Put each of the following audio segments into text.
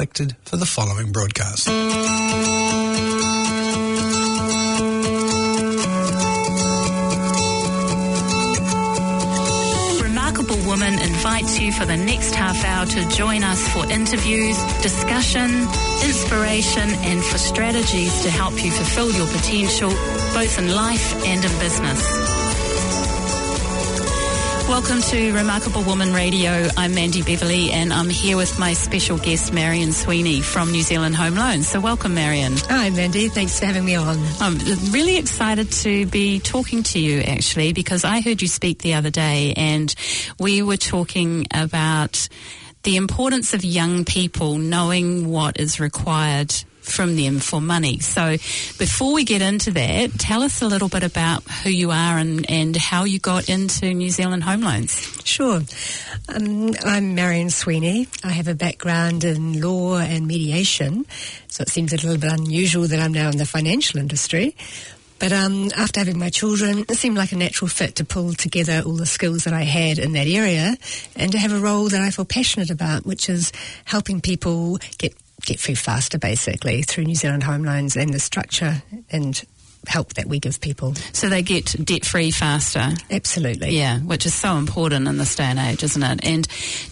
selected for the following broadcast. Remarkable Woman invites you for the next half hour to join us for interviews, discussion, inspiration, and for strategies to help you fulfill your potential both in life and in business. Welcome to Remarkable Woman Radio. I'm Mandy Beverley and I'm here with my special guest, Marion Sweeney from New Zealand Home Loans. So welcome, Marion. Hi, Mandy. Thanks for having me on. I'm really excited to be talking to you actually because I heard you speak the other day and we were talking about the importance of young people knowing what is required from them for money. So before we get into that, tell us a little bit about who you are and, and how you got into New Zealand Home Loans. Sure. Um, I'm Marion Sweeney. I have a background in law and mediation, so it seems a little bit unusual that I'm now in the financial industry. But um, after having my children, it seemed like a natural fit to pull together all the skills that I had in that area and to have a role that I feel passionate about, which is helping people get get free faster, basically, through New Zealand Home Loans and the structure and help that we give people. So they get debt free faster. Absolutely. Yeah, which is so important in this day and age, isn't it? And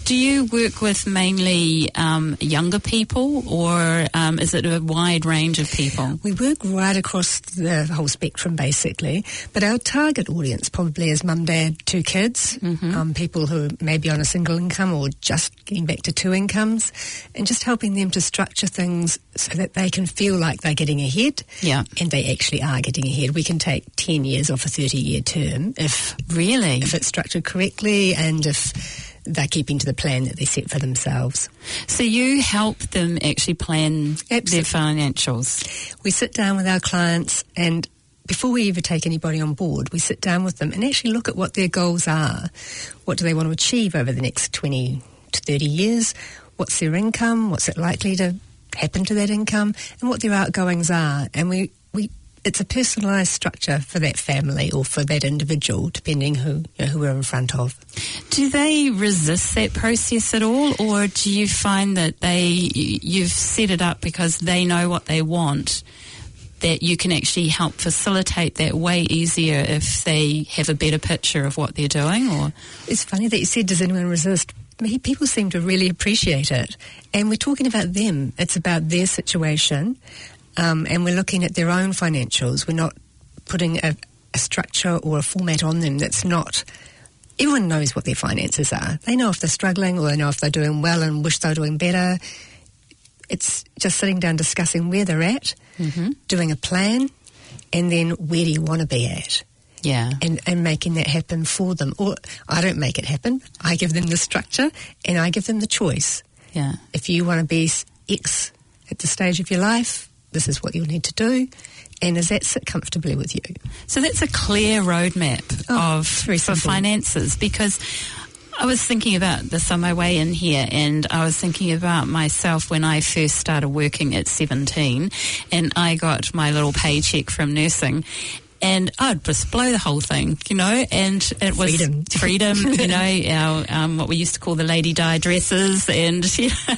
do you work with mainly um, younger people or um, is it a wide range of people? We work right across the whole spectrum basically, but our target audience probably is mum, dad, two kids, mm-hmm. um, people who may be on a single income or just getting back to two incomes, and just helping them to structure things so that they can feel like they're getting ahead yeah. and they actually are getting ahead. We can take 10 years off a 30 year term if really if it's structured correctly and if they're keeping to the plan that they set for themselves. So you help them actually plan Absolutely. their financials. We sit down with our clients and before we ever take anybody on board, we sit down with them and actually look at what their goals are. What do they want to achieve over the next 20 to 30 years? What's their income? What's it likely to happen to that income? And what their outgoings are. And we, we it's a personalised structure for that family or for that individual, depending who you know, who we're in front of. Do they resist that process at all, or do you find that they you've set it up because they know what they want? That you can actually help facilitate that way easier if they have a better picture of what they're doing, or it's funny that you said, "Does anyone resist?" people seem to really appreciate it. And we're talking about them. It's about their situation um, and we're looking at their own financials. We're not putting a, a structure or a format on them that's not everyone knows what their finances are. They know if they're struggling or they know if they're doing well and wish they're doing better. It's just sitting down discussing where they're at, mm-hmm. doing a plan, and then where do you want to be at? Yeah. And, and making that happen for them. Or I don't make it happen. I give them the structure and I give them the choice. Yeah. If you want to be X at the stage of your life, this is what you'll need to do. And does that sit comfortably with you? So that's a clear roadmap oh, of for finances because I was thinking about this on my way in here, and I was thinking about myself when I first started working at 17, and I got my little paycheck from nursing. And I'd just blow the whole thing, you know, and it was freedom, freedom you know, our, um, what we used to call the Lady Di dresses, and you know,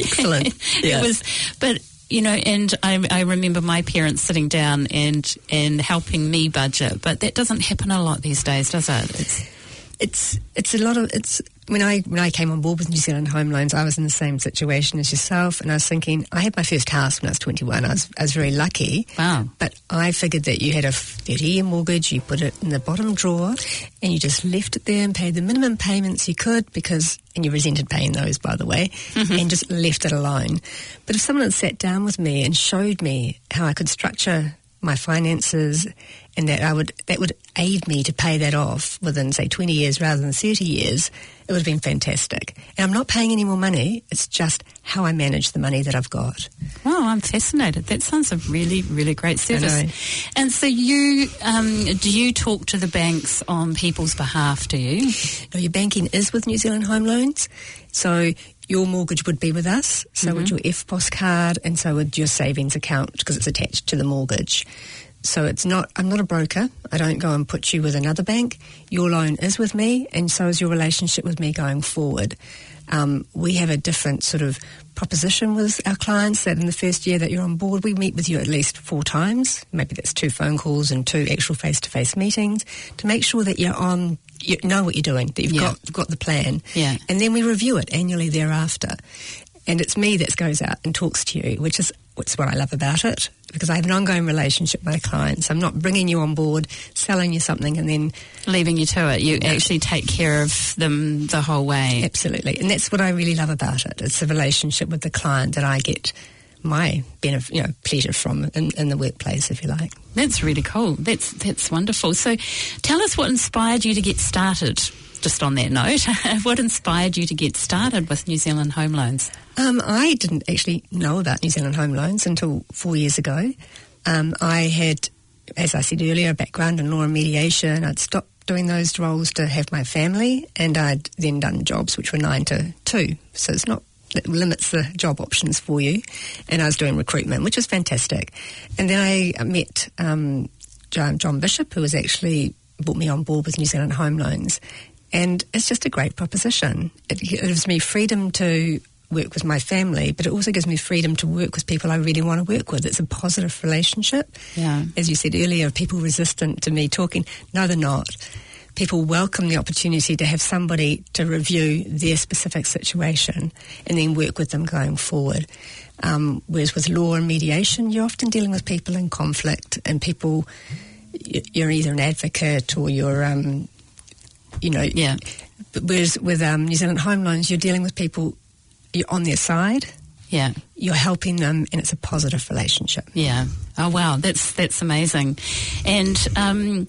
excellent. Yeah. It was, but you know, and I, I, remember my parents sitting down and and helping me budget, but that doesn't happen a lot these days, does it? It's it's it's a lot of it's when I when I came on board with New Zealand Home Loans, I was in the same situation as yourself, and I was thinking I had my first house when I was 21. I was I was very lucky. Wow! But I figured that you had a 30 year mortgage, you put it in the bottom drawer, and you just left it there and paid the minimum payments you could because and you resented paying those, by the way, mm-hmm. and just left it alone. But if someone had sat down with me and showed me how I could structure my finances and that I would that would aid me to pay that off within say 20 years rather than 30 years it would have been fantastic. And I'm not paying any more money it's just how I manage the money that I've got. Wow I'm fascinated. That sounds a really really great service. And so you um, do you talk to the banks on people's behalf do you? No your banking is with New Zealand Home Loans so your mortgage would be with us, so mm-hmm. would your EFTPOS card, and so would your savings account because it's attached to the mortgage. So it's not. I'm not a broker. I don't go and put you with another bank. Your loan is with me, and so is your relationship with me going forward. Um, we have a different sort of proposition with our clients that in the first year that you're on board, we meet with you at least four times. Maybe that's two phone calls and two actual face-to-face meetings to make sure that you're on, you know what you're doing, that you've Yeah. got got the plan. Yeah. And then we review it annually thereafter. And it's me that goes out and talks to you, which is what's what I love about it because I have an ongoing relationship with my clients. I'm not bringing you on board, selling you something, and then Leaving you to it. You actually take care of them the whole way. Absolutely. And that's what I really love about it. It's a relationship with the client that I get my benefit, you know, pleasure from in, in the workplace, if you like. That's really cool. That's that's wonderful. So, tell us what inspired you to get started. Just on that note, what inspired you to get started with New Zealand Home Loans? Um, I didn't actually know about New Zealand Home Loans until four years ago. Um, I had, as I said earlier, a background in law and mediation. I'd stopped doing those roles to have my family, and I'd then done jobs which were nine to two. So it's not it limits the job options for you. And I was doing recruitment, which was fantastic. And then I met um, John, John Bishop, who was actually brought me on board with New Zealand Home Loans. And it's just a great proposition. It gives me freedom to work with my family, but it also gives me freedom to work with people I really want to work with. It's a positive relationship. Yeah. As you said earlier, people resistant to me talking? No, they're not. People welcome the opportunity to have somebody to review their specific situation and then work with them going forward. Um, whereas with law and mediation, you're often dealing with people in conflict and people, you're either an advocate or you're, um, you know, Yeah. but whereas with um, New Zealand Home Loans, you're dealing with people, you're on their side, Yeah. you're helping them, and it's a positive relationship. Yeah. Oh wow, that's that's amazing, and um,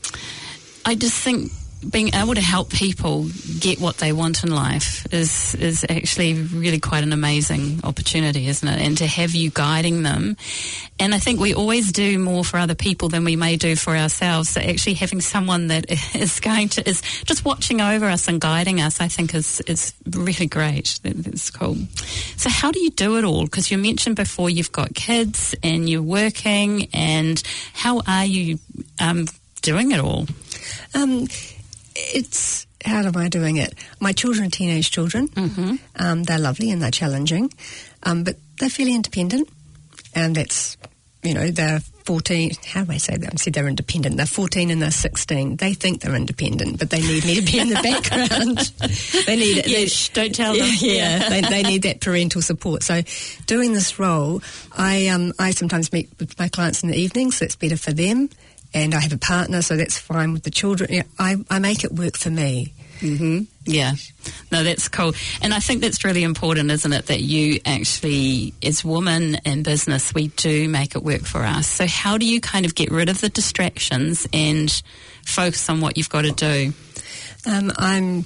I just think being able to help people get what they want in life is is actually really quite an amazing opportunity, isn't it? And to have you guiding them, and I think we always do more for other people than we may do for ourselves. So actually having someone that is going to is just watching over us and guiding us, I think is is really great. That's cool. So how do you do it all? Because you mentioned before you've got kids and you're working, and how are you um, doing it all? Um, it's how am I doing it? My children are teenage children. Mm-hmm. Um, they're lovely and they're challenging, um, but they're fairly independent, and that's you know they're. 14, how do I say that? I said they're independent. They're 14 and they're 16. They think they're independent, but they need me to be in the background. they need it. Yeah, shh, don't tell them. Yeah, yeah. they, they need that parental support. So, doing this role, I um, I sometimes meet with my clients in the evenings. So it's better for them, and I have a partner, so that's fine with the children. Yeah, I I make it work for me. hmm Yeah. No, that's cool. And I think that's really important, isn't it? That you actually, as women in business, we do make it work for us. So how do you kind of get rid of the distractions and focus on what you've got to do? Um, I'm.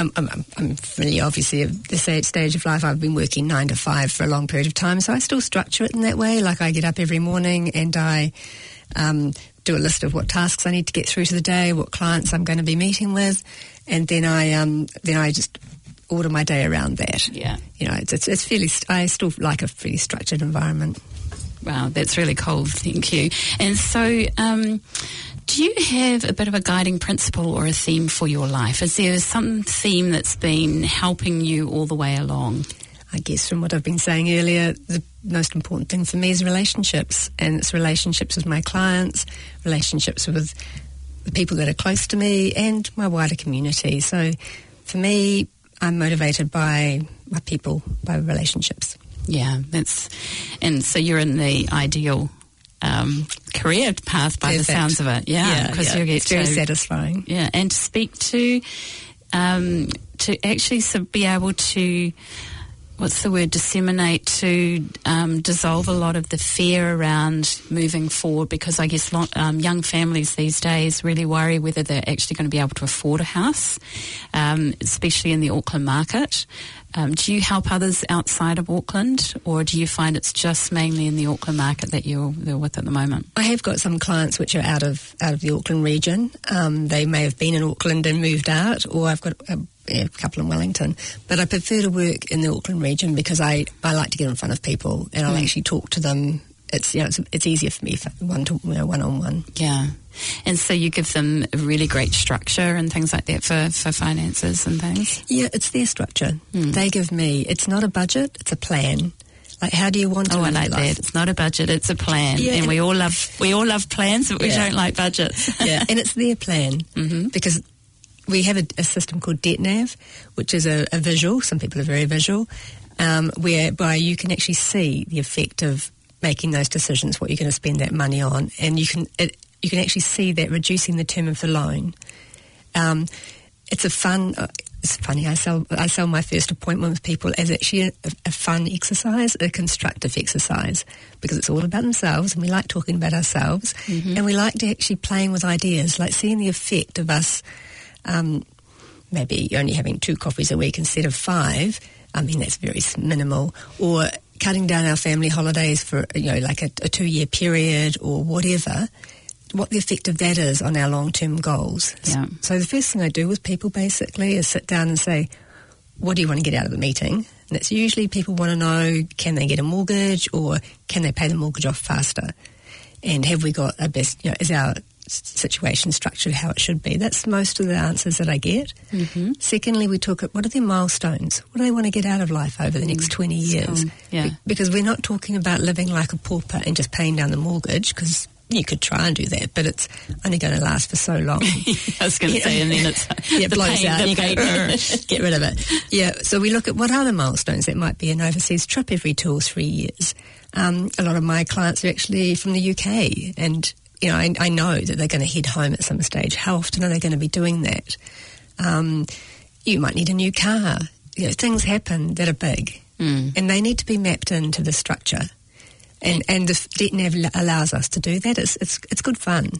I'm, I'm, I'm familiar, obviously, of this stage of life. I've been working nine to five for a long period of time, so I still structure it in that way. Like I get up every morning and I um, do a list of what tasks I need to get through to the day, what clients I'm going to be meeting with, and then I um, then I just order my day around that. Yeah. you know, it's it's, it's fairly. St- I still like a fairly structured environment. Wow, that's really cool. Thank you. And so, um, do you have a bit of a guiding principle or a theme for your life? Is there some theme that's been helping you all the way along? I guess from what I've been saying earlier, the most important thing for me is relationships, and it's relationships with my clients, relationships with the people that are close to me, and my wider community. So, for me, I'm motivated by my people, by relationships. Yeah, that's and so you're in the ideal um, career path by the sounds of it. Yeah, because you get it's very to satisfying. yeah, and to speak to um, to actually be able to what's the word disseminate to um, dissolve a lot of the fear around moving forward because I guess um, young families these days really worry whether they're actually going to be able to afford a house, um, especially in the Auckland market. Um, do you help others outside of Auckland, or do you find it's just mainly in the Auckland market that you're, you're with at the moment? I have got some clients which are out of out of the Auckland region. Um, they may have been in Auckland and moved out, or I've got a, a couple in Wellington. But I prefer to work in the Auckland region because I, I like to get in front of people and I'll hmm. actually talk to them it's you know it's, it's easier for me for one to you know, one on one. Yeah. And so you give them a really great structure and things like that for, for finances and things? Yeah, it's their structure. Hmm. They give me, it's not a budget, it's a plan. Like, how do you want to Oh, I like that. It's not a budget, it's a plan. Yeah, and and- we all love we all love plans, but we Yeah. don't like budgets. yeah, and it's their plan Mhm. because we have a, a system called DebtNav, which is a, a visual. Some people are very visual, um, whereby you can actually see the effect of making those decisions, what you're going to spend that money on, and you can it, you can actually see that reducing the term of the loan. Um, it's a fun. Uh, it's funny. I sell I sell my first appointment with people as actually a, a fun exercise, a constructive exercise, because it's all about themselves, and we like talking about ourselves, and we like to actually playing with ideas, like seeing the effect of us. Um, maybe only having two coffees a week instead of five. I mean, that's very minimal. Or cutting down our family holidays for, you know, like a, a two year period or whatever. What the effect of that is on our long term goals. Yeah. So the first thing I do with people basically is sit down and say, what do you want to get out of the meeting? And it's usually people want to know can they get a mortgage or can they pay the mortgage off faster? And have we got a best, you know, is our situation structured how it should be? That's most of the answers that I get. Mm-hmm. Secondly, we talk at what are their milestones? What do they want to get out of life over the next 20 years? Yeah. Be- because we're not talking about living like a pauper and just paying down the mortgage because you could try and do that, but it's only going to last for so long. I was going to say, and then it's yeah, it the blows pain, out. the and you go, get rid of it. Yeah, so we look at what other milestones that might be an overseas trip every two or three years. Um, a lot of my clients are actually from the UK, and you know, I, I know that they're going to head home at some stage. How often are they going to be doing that? Um, you might need a new car. You know, things happen that are big, Mm. and they need to be mapped into the structure. And and the DebtNav allows us to do that. It's it's it's good fun.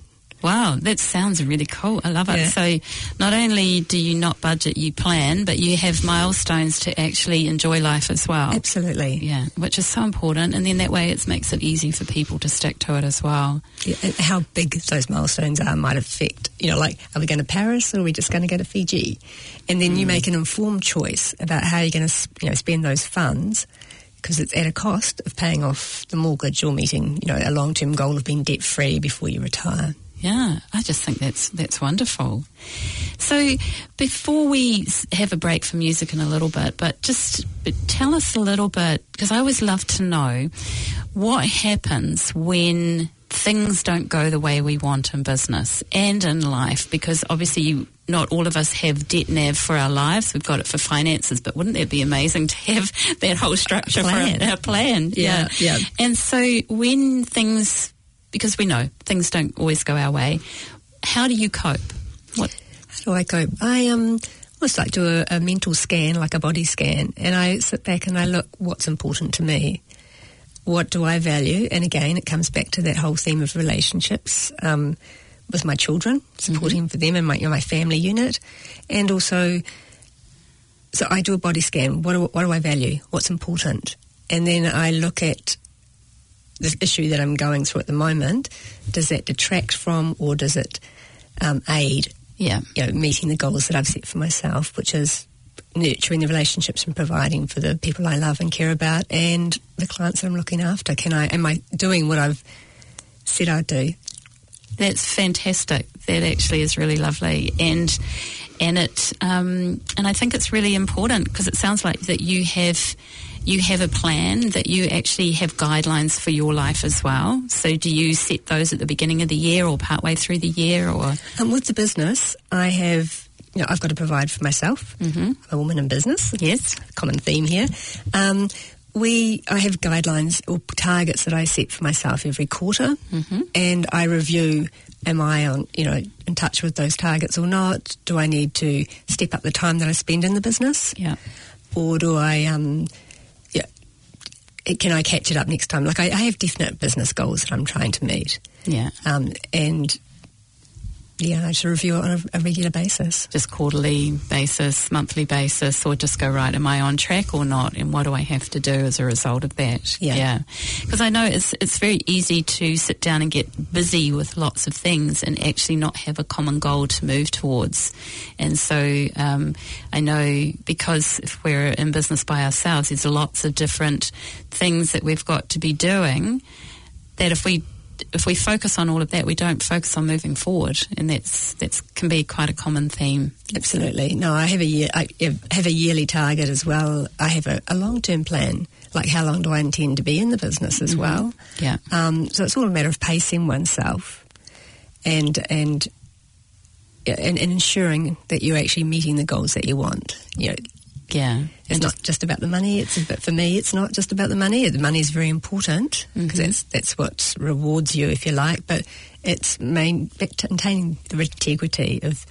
Wow, that sounds really cool. I love it. Yeah. So, not only do you not budget, you plan, but you have milestones to actually enjoy life as well. Absolutely. Yeah, which is so important. And then that way it makes it easy for people to stick to it as well. Yeah, how big those milestones are might affect, you know, like, are we going to Paris or are we just going to go to Fiji? And then you mm. make an informed choice about how you're going to, you know, spend those funds because it's at a cost of paying off the mortgage or meeting, you know, a long-term goal of being debt-free before you retire. Yeah, I just think that's that's wonderful. So, before we have a break for music in a little bit, but just tell us a little bit because I always love to know what happens when things don't go the way we want in business and in life. Because obviously, you, not all of us have DebtNav for our lives. We've got it for finances, but wouldn't it be amazing to have that whole structure plan. for a, a plan? Yeah, yeah. And so when things, because we know things don't always go our way, how do you cope? What? How do I cope? I um, almost like do a, a mental scan, like a body scan, and I sit back and I look what's important to me. What do I value? And again, it comes back to that whole theme of relationships um, with my children, supporting for them and my you know, my family unit, and also. So I do a body scan. What do, what do I value? What's important? And then I look at the issue that I'm going through at the moment. Does that detract from, or does it um, aid Yeah. you know, meeting the goals that I've set for myself, which is nurturing the relationships and providing for the people I love and care about and the clients that I'm looking after. Can I, am I doing what I've said I'd do? That's fantastic. That actually is really lovely, and and it um, and I think it's really important because it sounds like that you have you have a plan that you actually have guidelines for your life as well. So do you set those at the beginning of the year or partway through the year or Um, with the business, I have, you know, I've got to provide for myself. Mm-hmm. I'm a woman in business. yes? common theme here. Um, we, I have guidelines or targets that I set for myself every quarter, and I review. Am I on, you know, in touch with those targets or not? Do I need to step up the time that I spend in the business, Yeah. or do I, um, can I catch it up next time? Like I, I have definite business goals that I'm trying to meet, Yeah. um, and yeah, I should review it on a, a, regular basis. Just quarterly basis, monthly basis, or just go, right, am I on track or not? And what do I have to do as a result of that? Yeah. Because. I know it's, it's very easy to sit down and get busy with lots of things and actually not have a common goal to move towards. And so um, I know because if we're in business by ourselves, there's lots of different things that we've got to be doing that if we if we focus on all of that, we don't focus on moving forward, and that's that's can be quite a common theme. Absolutely. No, I have a year, I have a yearly target as well. I have a, a long term plan like how long do I intend to be in the business as mm-hmm. well. Yeah. Um, so it's all a matter of pacing oneself, and and. And, and ensuring that you're actually meeting the goals that you want. You know, yeah. It's, not just, just about the money. It's but for me, it's not just about the money. The money is very important because mm-hmm. that's that's what rewards you, if you like. But it's main, maintaining the integrity of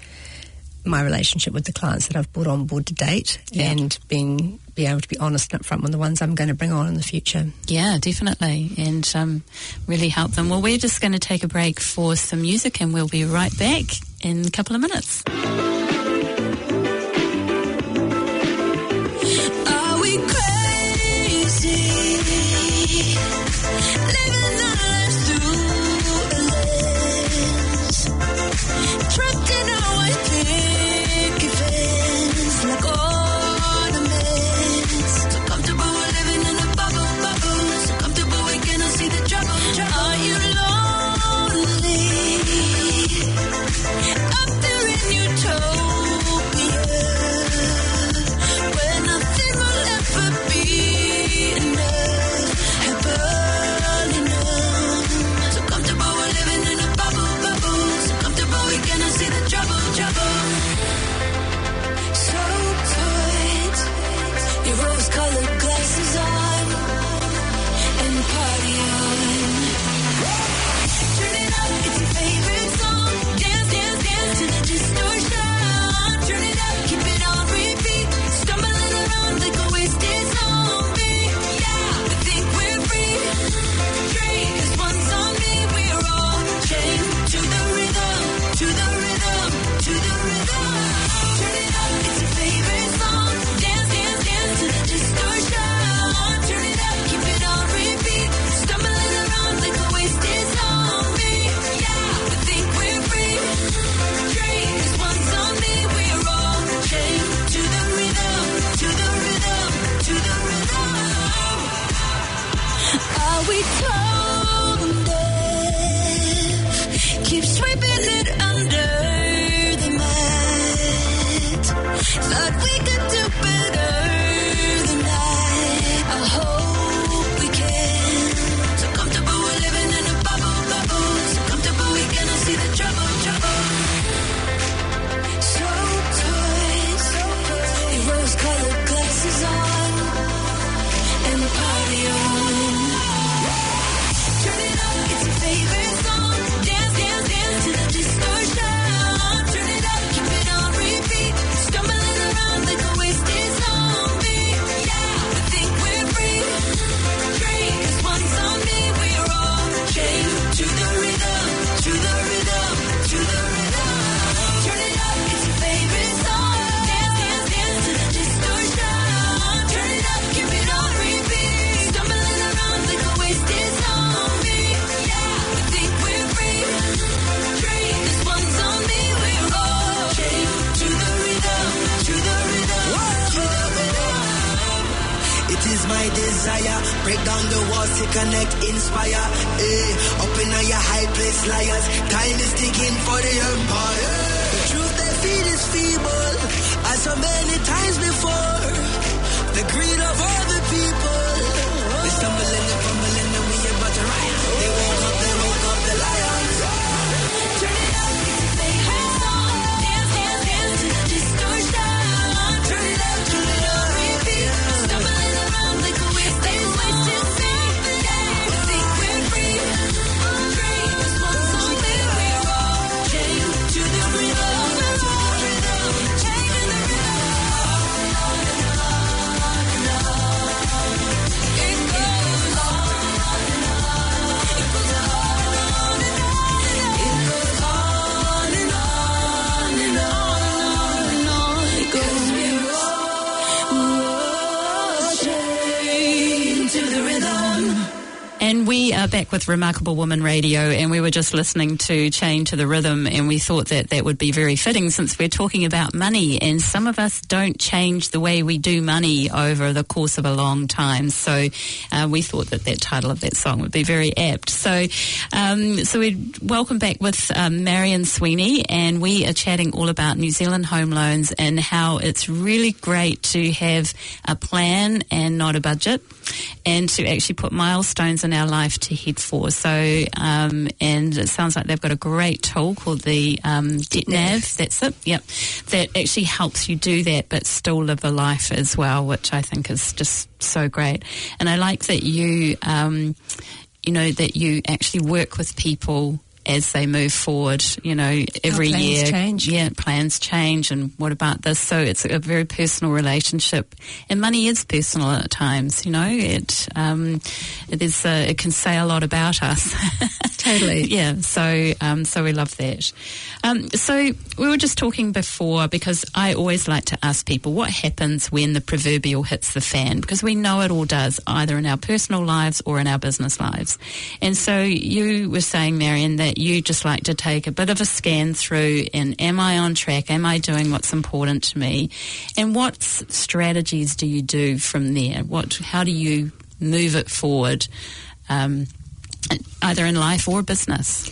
my relationship with the clients that I've brought on board to date yeah. and being be able to be honest and upfront with the ones I'm going to bring on in the future. Yeah, definitely, and um, really help them. Well, we're just going to take a break for some music, and we'll be right back in a couple of minutes. Remarkable Woman Radio, and we were just listening to Chained to the Rhythm, and we thought that that would be very fitting since we're talking about money, and some of us don't change the way we do money over the course of a long time. So uh, we thought that that title of that song would be very apt. So, um, so we welcome back with um, Marion Sweeney, and we are chatting all about New Zealand home loans and how it's really great to have a plan and not a budget, and to actually put milestones in our life to head for. So, um, and it sounds like they've got a great tool called the um, DebtNav. That's it. Yep, that actually helps you do that, but still live a life as well, which I think is just so great. And I like that you, um, you know, that you actually work with people as they move forward, you know, every plans year. change. Yeah, plans change and what about this? So it's a very personal relationship. And money is personal at times, you know. It um it is uh, it can say a lot about us. Totally. yeah, so um so we love that. Um so we were just talking before because I always like to ask people what happens when the proverbial hits the fan because we know it all does either in our personal lives or in our business lives. And so you were saying Marion that you just like to take a bit of a scan through and am I on track? Am I doing what's important to me? And what strategies do you do from there? What how do you move it forward? Um, either in life or business.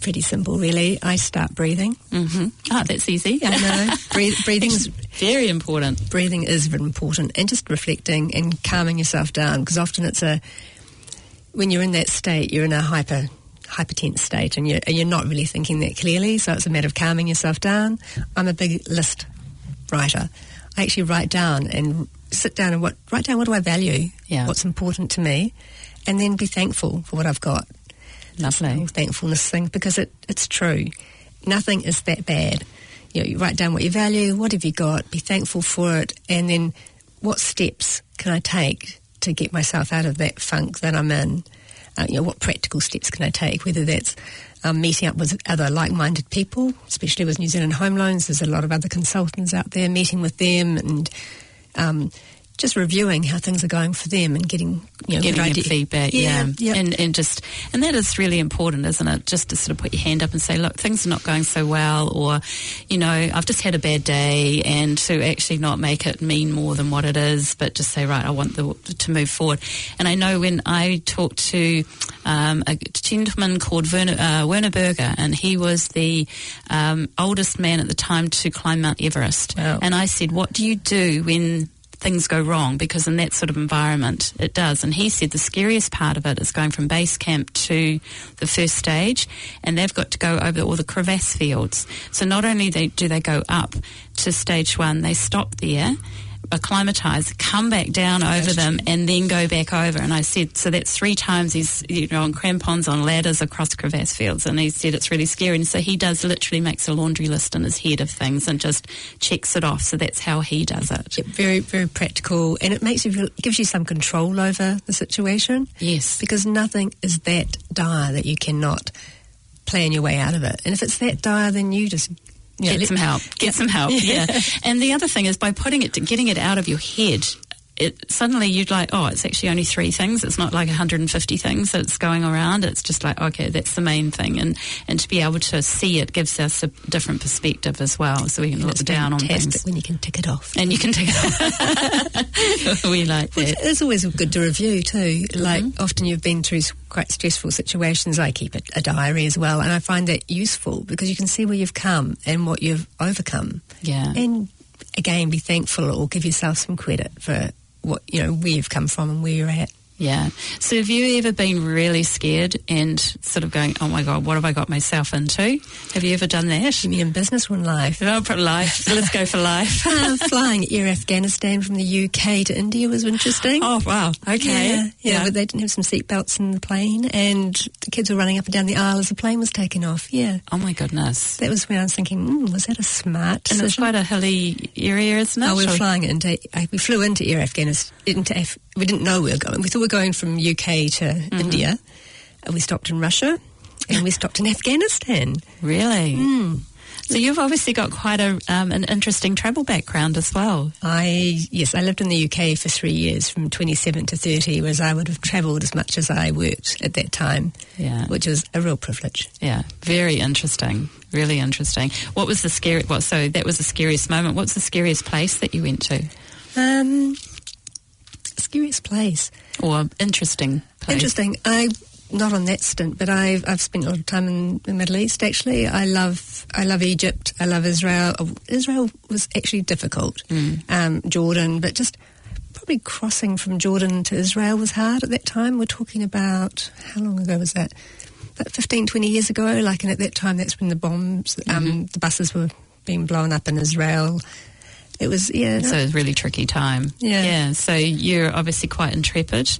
Pretty simple, really. I start breathing. hmm Ah, that's easy. I know. Breathe, breathing's Very important. breathing is important and just reflecting and calming yourself down because often it's a when you're in that state you're in a hyper hypertense state and you're, you're not really thinking that clearly so it's a matter of calming yourself down i'm a big list writer i actually write down and sit down and what write down what do i value Yeah. what's important to me and then be thankful for what i've got Lovely. thankfulness thing because it, it's true. Nothing is that bad. You know, you write down what you value, what have you got, be thankful for it, and then what steps can I take to get myself out of that funk that I'm in? Uh, you know, what practical steps can I take? Whether that's um, meeting up with other like-minded people, especially with New Zealand Home Loans. There's a lot of other consultants out there, meeting with them and um, just reviewing how things are going for them and getting you know Getting feedback, yeah, yeah. and and just and that is really important, isn't it? Just to sort of put your hand up and say, look, things are not going so well, or you know, I've just had a bad day, and to actually not make it mean more than what it is, but just say, right, I want the, to move forward. And I know when I talked to um, a gentleman called Werner, uh, Werner Berger, and he was the um, oldest man at the time to climb Mount Everest, Wow. and I said, what do you do when things go wrong because in that sort of environment it does. And he said the scariest part of it is going from base camp to the first stage, and they've got to go over all the crevasse fields. So not only do they go up to stage one, they stop there. Acclimatise, come back down over them, and then go back over. And I said, so that's three times he's you know on crampons, on ladders across crevasse fields. And he said it's really scary. And so he does literally makes a laundry list in his head of things and just checks it off. So that's how he does it. Yep, very, very practical, and it makes you feel, gives you some control over the situation. Yes. because nothing is that dire that you cannot plan your way out of it. And if it's that dire, then you just know, Get some help. Get some help. Yeah. And the other thing is by putting it, getting it out of your head. It, suddenly you'd like, oh, it's actually only three things. It's not like 150 things that's going around. It's just like, okay, that's the main thing. And, and to be able to see it gives us a different perspective as well. So we can look down on things. when you can tick it off. And you can tick it off. we like that. It's always good to review too. Like Mm-hmm. often you've been through quite stressful situations. I keep a, a diary as well, and I find that useful because you can see where you've come and what you've overcome. Yeah. And again, be thankful or give yourself some credit for what you know where you've come from and where you're at. Yeah. So have you ever been really scared and sort of going, oh my God, what have I got myself into? Have you ever done that? You mean in business or in life? Oh, for life. Let's go for life. Uh, flying Air Afghanistan from the UK to India was interesting. Oh wow! Okay, Yeah, yeah, but they didn't have some seatbelts in the plane, and the kids were running up and down the aisle as the plane was taking off. Yeah, oh my goodness! that was when I was thinking, mm, was that a smart And decision? it's quite a hilly area, isn't it? Oh, we were Or- flying into. uh, We flew into Air Afghanistan. Into Af- we didn't know we were going. We thought were going from UK to Mm-hmm. India. And we stopped in Russia, and we stopped in Afghanistan. Really? Hmm. So you've obviously got quite a um, an interesting travel background as well. I yes, I lived in the UK for three years, from 27 to 30, whereas I would have travelled as much as I worked at that time, Yeah. which was a real privilege. Yeah, very interesting. Really interesting. What was the scary? What? So that was the scariest moment. What's the scariest place that you went to, Um, scariest place. or interesting place? Interesting. I not on that stint, but I've I've spent a lot of time in the Middle East. Actually, I love I love Egypt. I love Israel. Oh, Israel was actually difficult. Um, Jordan, but just probably crossing from Jordan to Israel was hard at that time. We're talking about how long ago was that? About 15, 20 years ago. Like, and at that time, that's when the bombs, um, the buses were being blown up in Israel. It was yeah. So it's a really tricky time. Yeah. Yeah. So you're obviously quite intrepid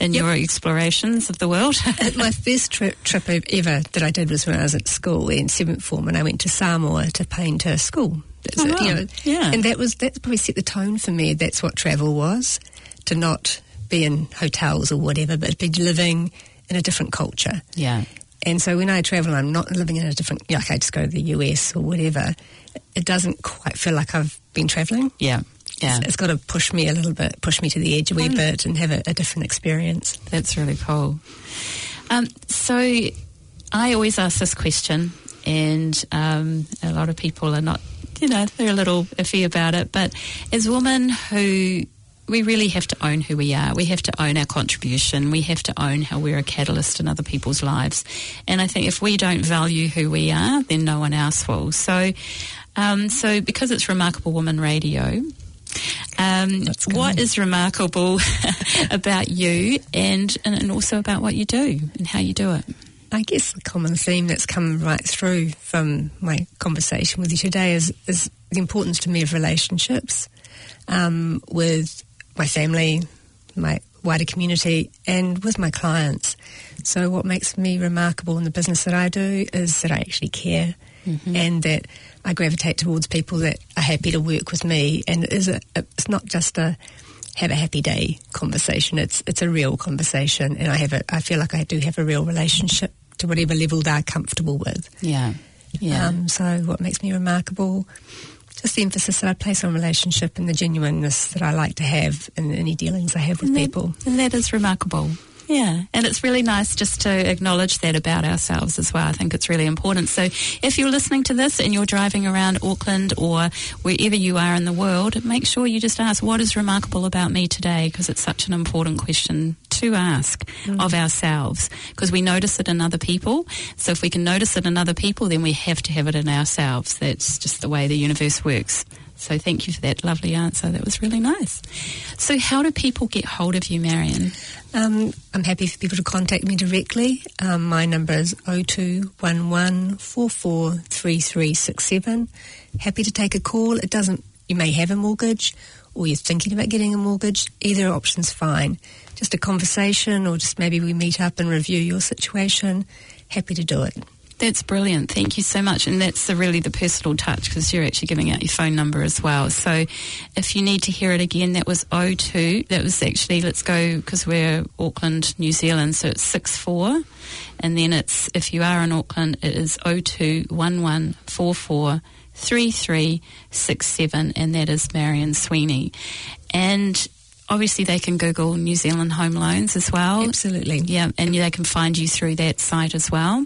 in Yep. your explorations of the world. My first trip, trip ever that I did was when I was at school in seventh form, and I went to Samoa to paint a school. That's Oh, it, wow. you know, Yeah. and that was that probably set the tone for me. That's what travel was, to not be in hotels or whatever, but be living in a different culture. yeah. And so when I travel, I'm not living in a different. Like I just go to the US or whatever. It doesn't quite feel like I've been traveling. Yeah. Yeah. It's, it's got to push me a little bit, push me to the edge a wee Mm. bit, and have a, a different experience. That's really cool. Um, so I always ask this question, and um, a lot of people are not, you know, they're a little iffy about it. But as women who we really have to own who we are. We have to own our contribution. We have to own how we're a catalyst in other people's lives. And I think if we don't value who we are, then no one else will. So, um, so because it's Remarkable Woman Radio, um, what is remarkable about you and, and also about what you do and how you do it? I guess the common theme that's come right through from my conversation with you today is, is the importance to me of relationships um, with my family, my wider community, and with my clients. So, what makes me remarkable in the business that I do is that I actually care and that I gravitate towards people that are happy to work with me. And it is a, it's not just a have a happy day conversation. It's it's a real conversation, and I have a I feel like I do have a real relationship to whatever level they're comfortable with. Yeah, yeah, Um, so what makes me remarkable? Just the emphasis that I place on relationship and the genuineness that I like to have in any dealings I have with and that- people. and that is remarkable. Yeah, and it's really nice just to acknowledge that about ourselves as well. I think it's really important. So, if you're listening to this and you're driving around Auckland or wherever you are in the world, make sure you just ask, What is remarkable about me today? Because it's such an important question to ask of ourselves because we notice it in other people. So, if we can notice it in other people, then we have to have it in ourselves. That's just the way the universe works. So, thank you for that lovely answer. That was really nice. So, how do people get hold of you, Marion? Um, I'm happy for people to contact me directly. Um, my number is 0211443367. Happy to take a call. It doesn't, you may have a mortgage or you're thinking about getting a mortgage. Either option's fine. Just a conversation or just maybe we meet up and review your situation. Happy to do it. That's brilliant. Thank you so much. And that's the, really the personal touch because you're actually giving out your phone number as well. So if you need to hear it again, that was 02. That was actually, let's go because we're Auckland, New Zealand. So it's 64. And then it's, if you are in Auckland, it is 02 1144 3367. And that is Marion Sweeney. And obviously they can Google New Zealand home loans as well. Absolutely. Yeah, and they can find you through that site as well.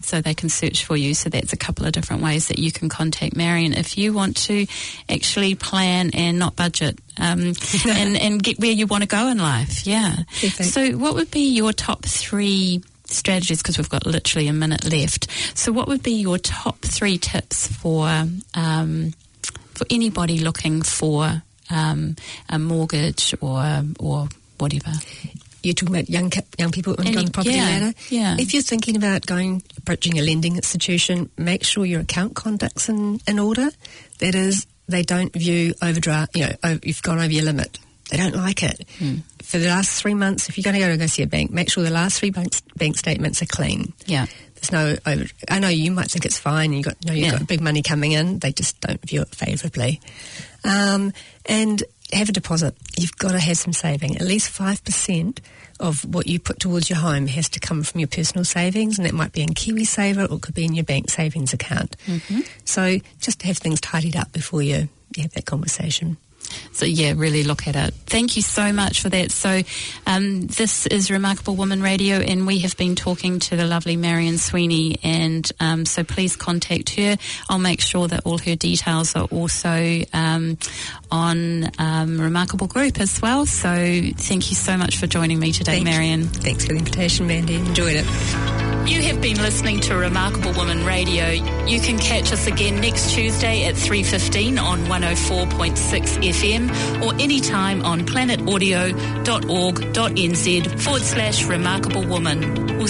So they can search for you. So that's a couple of different ways that you can contact Marion if you want to actually plan and not budget um, and, and get where you want to go in life. Yeah. Perfect. So what would be your top three strategies? Because we've got literally a minute left. So what would be your top three tips for um, for anybody looking for um, a mortgage or or whatever? You're talking about young young people on the property yeah, ladder. yeah. If you're thinking about going approaching a lending institution, make sure your account conduct's in, in order. That is, they don't view overdraft. You know, you've gone over your limit. They don't like it. Hmm. For the last three months, if you're going to go to go see a bank, make sure the last three bank, bank statements are clean. Yeah. There's no over. I know you might think it's fine. You got you know you've Yeah. got big money coming in. They just don't view it favourably. Um, and have a deposit. You've got to have some saving. At least 5% of what you put towards your home has to come from your personal savings, and that might be in KiwiSaver or it could be in your bank savings account. So just have things tidied up before you have that conversation. So yeah, really look at it. Thank you so much for that. So um, this is Remarkable Woman Radio, and we have been talking to the lovely Marion Sweeney, and um, so please contact her. I'll make sure that all her details are also um, on um, Remarkable Group as well. So thank you so much for joining me today, Thank you. Marion. Thanks for the invitation, Mandy. Enjoyed it. You have been listening to Remarkable Woman Radio. You can catch us again next Tuesday at 3.15 on 104.6 FM or anytime on planetaudio.org.nz forward slash remarkable woman.